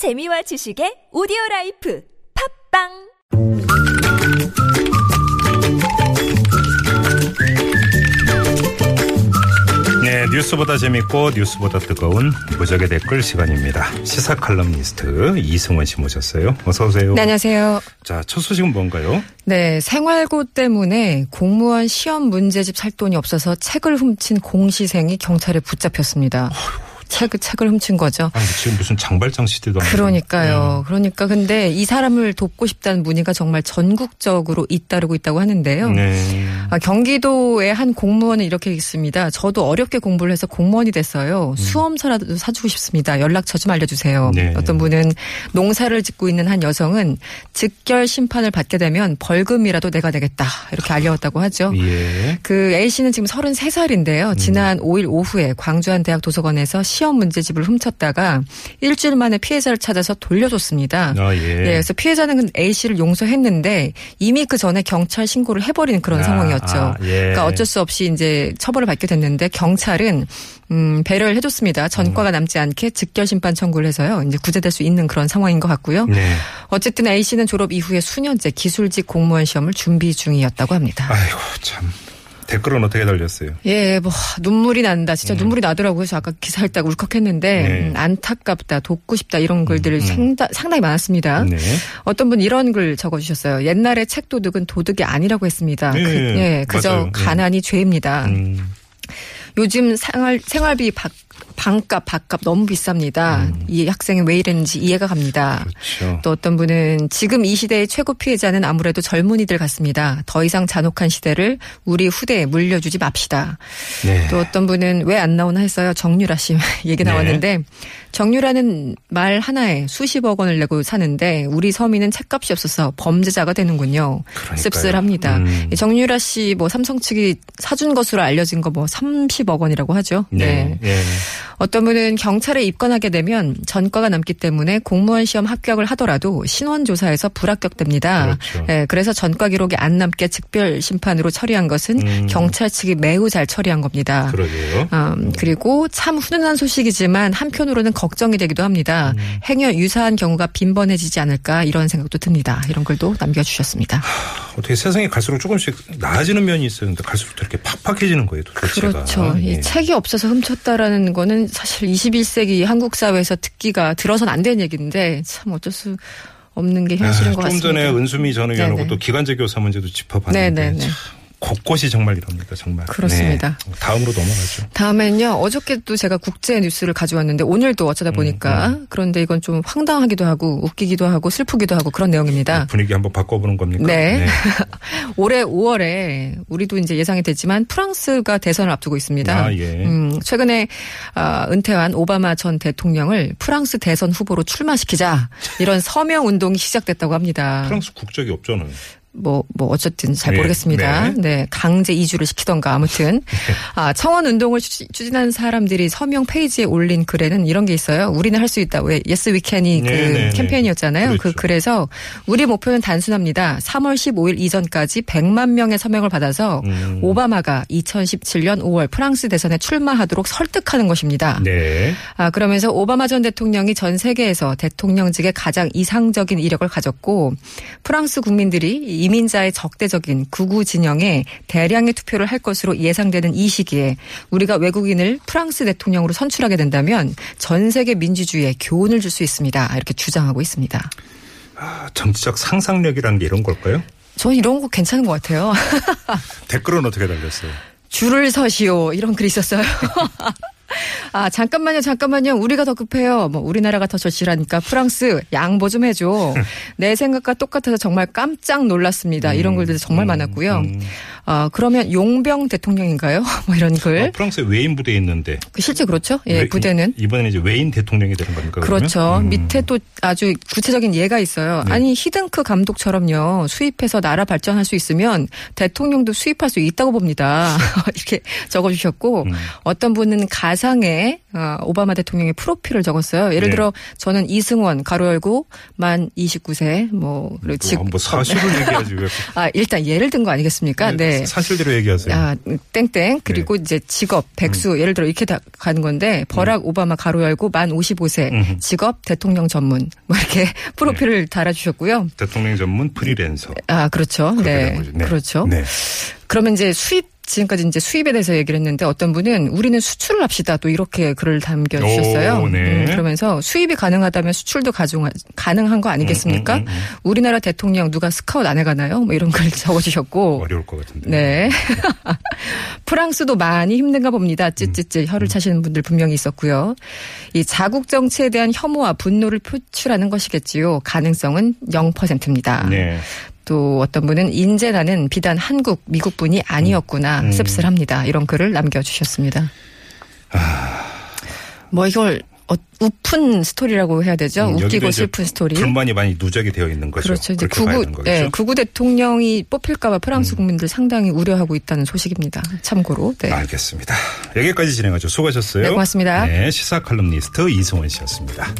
재미와 지식의 오디오 라이프 팟빵 네, 뉴스보다 재밌고 뉴스보다 뜨거운 무적의 댓글 시간입니다. 시사 칼럼니스트 이승원 씨 모셨어요. 어서 오세요. 네, 안녕하세요. 자, 첫 소식은 뭔가요? 네, 생활고 때문에 공무원 시험 문제집 살 돈이 없어서 책을 훔친 공시생이 경찰에 붙잡혔습니다. 책, 책을 훔친 거죠. 아니, 지금 무슨 장발장 시대도 아니고. 그러니까요. 그러니까 근데 이 사람을 돕고 싶다는 문의가 정말 전국적으로 잇따르고 있다고 하는데요. 네. 아, 경기도의 한 공무원은 이렇게 있습니다. 저도 어렵게 공부를 해서 공무원이 됐어요. 수험서라도 사주고 싶습니다. 연락처 좀 알려주세요. 네. 어떤 분은 농사를 짓고 있는 한 여성은 즉결 심판을 받게 되면 벌금이라도 내가 내겠다. 이렇게 알려왔다고 하죠. 예. 그 A 씨는 지금 33살인데요. 지난 5일 오후에 광주 한 대학 도서관에서 시험 문제집을 훔쳤다가 일주일 만에 피해자를 찾아서 돌려줬습니다. 아, 예. 네, 그래서 피해자는 A 씨를 용서했는데 이미 그 전에 경찰 신고를 해버린 그런 아, 상황이었죠. 아, 예. 그러니까 어쩔 수 없이 이제 처벌을 받게 됐는데 경찰은 음, 배려를 해줬습니다. 음. 전과가 남지 않게 즉결 심판 청구를 해서요. 이제 구제될 수 있는 그런 상황인 것 같고요. 네. 어쨌든 A 씨는 졸업 이후에 수년째 기술직 공무원 시험을 준비 중이었다고 합니다. 아이고, 참. 댓글은 어떻게 달렸어요? 예, 뭐 눈물이 난다. 진짜 눈물이 나더라고요. 그래서 아까 기사 읽다가 울컥했는데 음. 네. 음, 안타깝다, 돕고 싶다 이런 글들을 상다, 상당히 많았습니다. 네. 어떤 분 이런 글 적어주셨어요. 옛날에 책 도둑은 도둑이 아니라고 했습니다. 네, 그, 예, 그저 맞아요. 네. 가난이 죄입니다. 음, 요즘 생활 생활비 박- 방값 밥값 너무 비쌉니다. 이 학생이 왜 이랬는지 이해가 갑니다. 음. 그렇죠. 또 어떤 분은 지금 이 시대의 최고 피해자는 아무래도 젊은이들 같습니다. 더 이상 잔혹한 시대를 우리 후대에 물려주지 맙시다. 네. 또 어떤 분은 왜 안 나오나 했어요. 정유라 씨 얘기 네. 나왔는데 정유라는 말 하나에 수십억 원을 내고 사는데 우리 서민은 책값이 없어서 범죄자가 되는군요. 그러니까요. 씁쓸합니다. 음. 이 정유라 씨 뭐 삼성 측이 사준 것으로 알려진 거 뭐 30억 원이라고 하죠. 네. 예. 어떤 분은 경찰에 입건하게 되면 전과가 남기 때문에 공무원 시험 합격을 하더라도 신원 조사에서 불합격됩니다. 그렇죠. 예, 그래서 전과 기록이 안 남게 즉별 심판으로 처리한 것은 음. 경찰 측이 매우 잘 처리한 겁니다. 그러게요. 음, 그리고 참 훈훈한 소식이지만 한편으로는 걱정이 되기도 합니다. 음. 행여 유사한 경우가 빈번해지지 않을까 이런 생각도 듭니다. 이런 글도 남겨주셨습니다. 어떻게 세상이 갈수록 조금씩 나아지는 면이. 근데 갈수록 더 이렇게 팍팍해지는 거예요. 도대체가. 그렇죠. 이 예. 책이 없어서 훔쳤다라는 거는 사실 21세기 한국 사회에서 듣기가 들어서는 안 되는 얘기인데 참 어쩔 수 없는 게 현실인 아, 것 좀 같습니다. 전에 은수미 전 의원하고 네네. 또 기간제 교사 문제도 짚어봤는데 곳곳이 정말 이럽니다. 정말. 그렇습니다. 네. 다음으로 넘어가죠. 다음엔요. 어저께 또 제가 국제 뉴스를 가져왔는데 오늘도 어쩌다 보니까 음, 그런데 이건 좀 황당하기도 하고 웃기기도 하고 슬프기도 하고 그런 내용입니다. 분위기 한번 바꿔보는 겁니까? 네. 올해 5월에 우리도 이제 예상이 됐지만 프랑스가 대선을 앞두고 있습니다. 아, 예. 음, 최근에 아, 은퇴한 오바마 전 대통령을 프랑스 대선 후보로 출마시키자 이런 서명 운동이 시작됐다고 합니다. 프랑스 국적이 없잖아요. 뭐, 뭐, 어쨌든 잘 네, 모르겠습니다. 네. 네. 강제 이주를 시키던가 아무튼. 아, 청원 운동을 추- 추진한 사람들이 서명 페이지에 올린 글에는 이런 게 있어요. 우리는 할 수 있다. 왜, Yes we can이 그 네, 네, 네. 캠페인이었잖아요. 그 그렇죠. 글에서 우리 목표는 단순합니다. 3월 15일 이전까지 100만 명의 서명을 받아서 음. 오바마가 2017년 5월 프랑스 대선에 출마하도록 설득하는 것입니다. 네. 아, 그러면서 오바마 전 대통령이 전 세계에서 대통령직에 가장 이상적인 이력을 가졌고 프랑스 국민들이 이민자의 적대적인 극우 진영에 대량의 투표를 할 것으로 예상되는 이 시기에 우리가 외국인을 프랑스 대통령으로 선출하게 된다면 전 세계 민주주의에 교훈을 줄 수 있습니다. 이렇게 주장하고 있습니다. 아, 정치적 상상력이라는 게 이런 걸까요? 저는 이런 거 괜찮은 것 같아요. 댓글은 어떻게 달렸어요? 줄을 서시오 이런 글이 있었어요. 아 잠깐만요 잠깐만요. 우리가 더 급해요. 뭐 우리나라가 더 절실하니까. 프랑스 양보 좀 해줘. 내 생각과 똑같아서 정말 깜짝 놀랐습니다. 이런 글들 정말 많았고요. 음. 아 그러면 용병 대통령인가요 뭐 이런 글 아, 프랑스에 외인 부대 있는데 그 실제 그렇죠 예 외- 부대는 이번에는 이제 외인 대통령이 되는 겁니까? 그렇죠. 음. 밑에 또 아주 구체적인 예가 있어요. 네. 아니 히든크 감독처럼요. 수입해서 나라 발전할 수 있으면 대통령도 수입할 수 있다고 봅니다. 이렇게 적어주셨고 음. 어떤 분은 가상의 어, 오바마 대통령의 프로필을 적었어요. 예를 네. 들어 저는 이승원 가로 열고 만 29세 뭐 그리고 뭐, 뭐 사실을 얘기하지 왜? 아 일단 예를 든 거 아니겠습니까? 네, 네. 네. 사실대로 얘기하세요. 아, 땡땡 그리고 네. 이제 직업 백수 음. 예를 들어 이렇게 다 가는 건데 버락 오바마 가로 열고 만 55세 음흠. 직업 대통령 전문 뭐 이렇게 프로필을 달아주셨고요. 대통령 전문 프리랜서. 아 그렇죠. 네, 된 거죠. 네. 그렇죠. 네. 그러면 이제 수입 지금까지 이제 수입에 대해서 얘기를 했는데 어떤 분은 우리는 수출을 합시다 또 이렇게 글을 남겨주셨어요. 오, 네. 음, 그러면서 수입이 가능하다면 수출도 가중 가능한 거 아니겠습니까? 음, 음, 음. 우리나라 대통령 누가 스카웃 안 해가나요? 뭐 이런 글 적어주셨고 어려울 것 같은데. 네. 프랑스도 많이 힘든가 봅니다. 찌찌찌 음. 혀를 차시는 분들 분명히 있었고요. 이 자국 정치에 대한 혐오와 분노를 표출하는 것이겠지요. 가능성은 0%입니다. 네. 또 어떤 분은 인재나는 비단 한국, 미국뿐이 아니었구나 음. 씁쓸합니다. 이런 글을 남겨주셨습니다. 아. 뭐 이걸 어, 우픈 스토리라고 해야 되죠. 음, 웃기고 슬픈 스토리. 불만이 많이 누적이 되어 있는 거죠. 그렇죠. 이제 구구. 네, 구구 대통령이 뽑힐까봐 음. 프랑스 국민들 상당히 우려하고 있다는 소식입니다. 참고로. 네. 알겠습니다. 여기까지 진행하죠. 수고하셨어요. 네, 고맙습니다. 네, 시사 칼럼니스트 이승원 씨였습니다.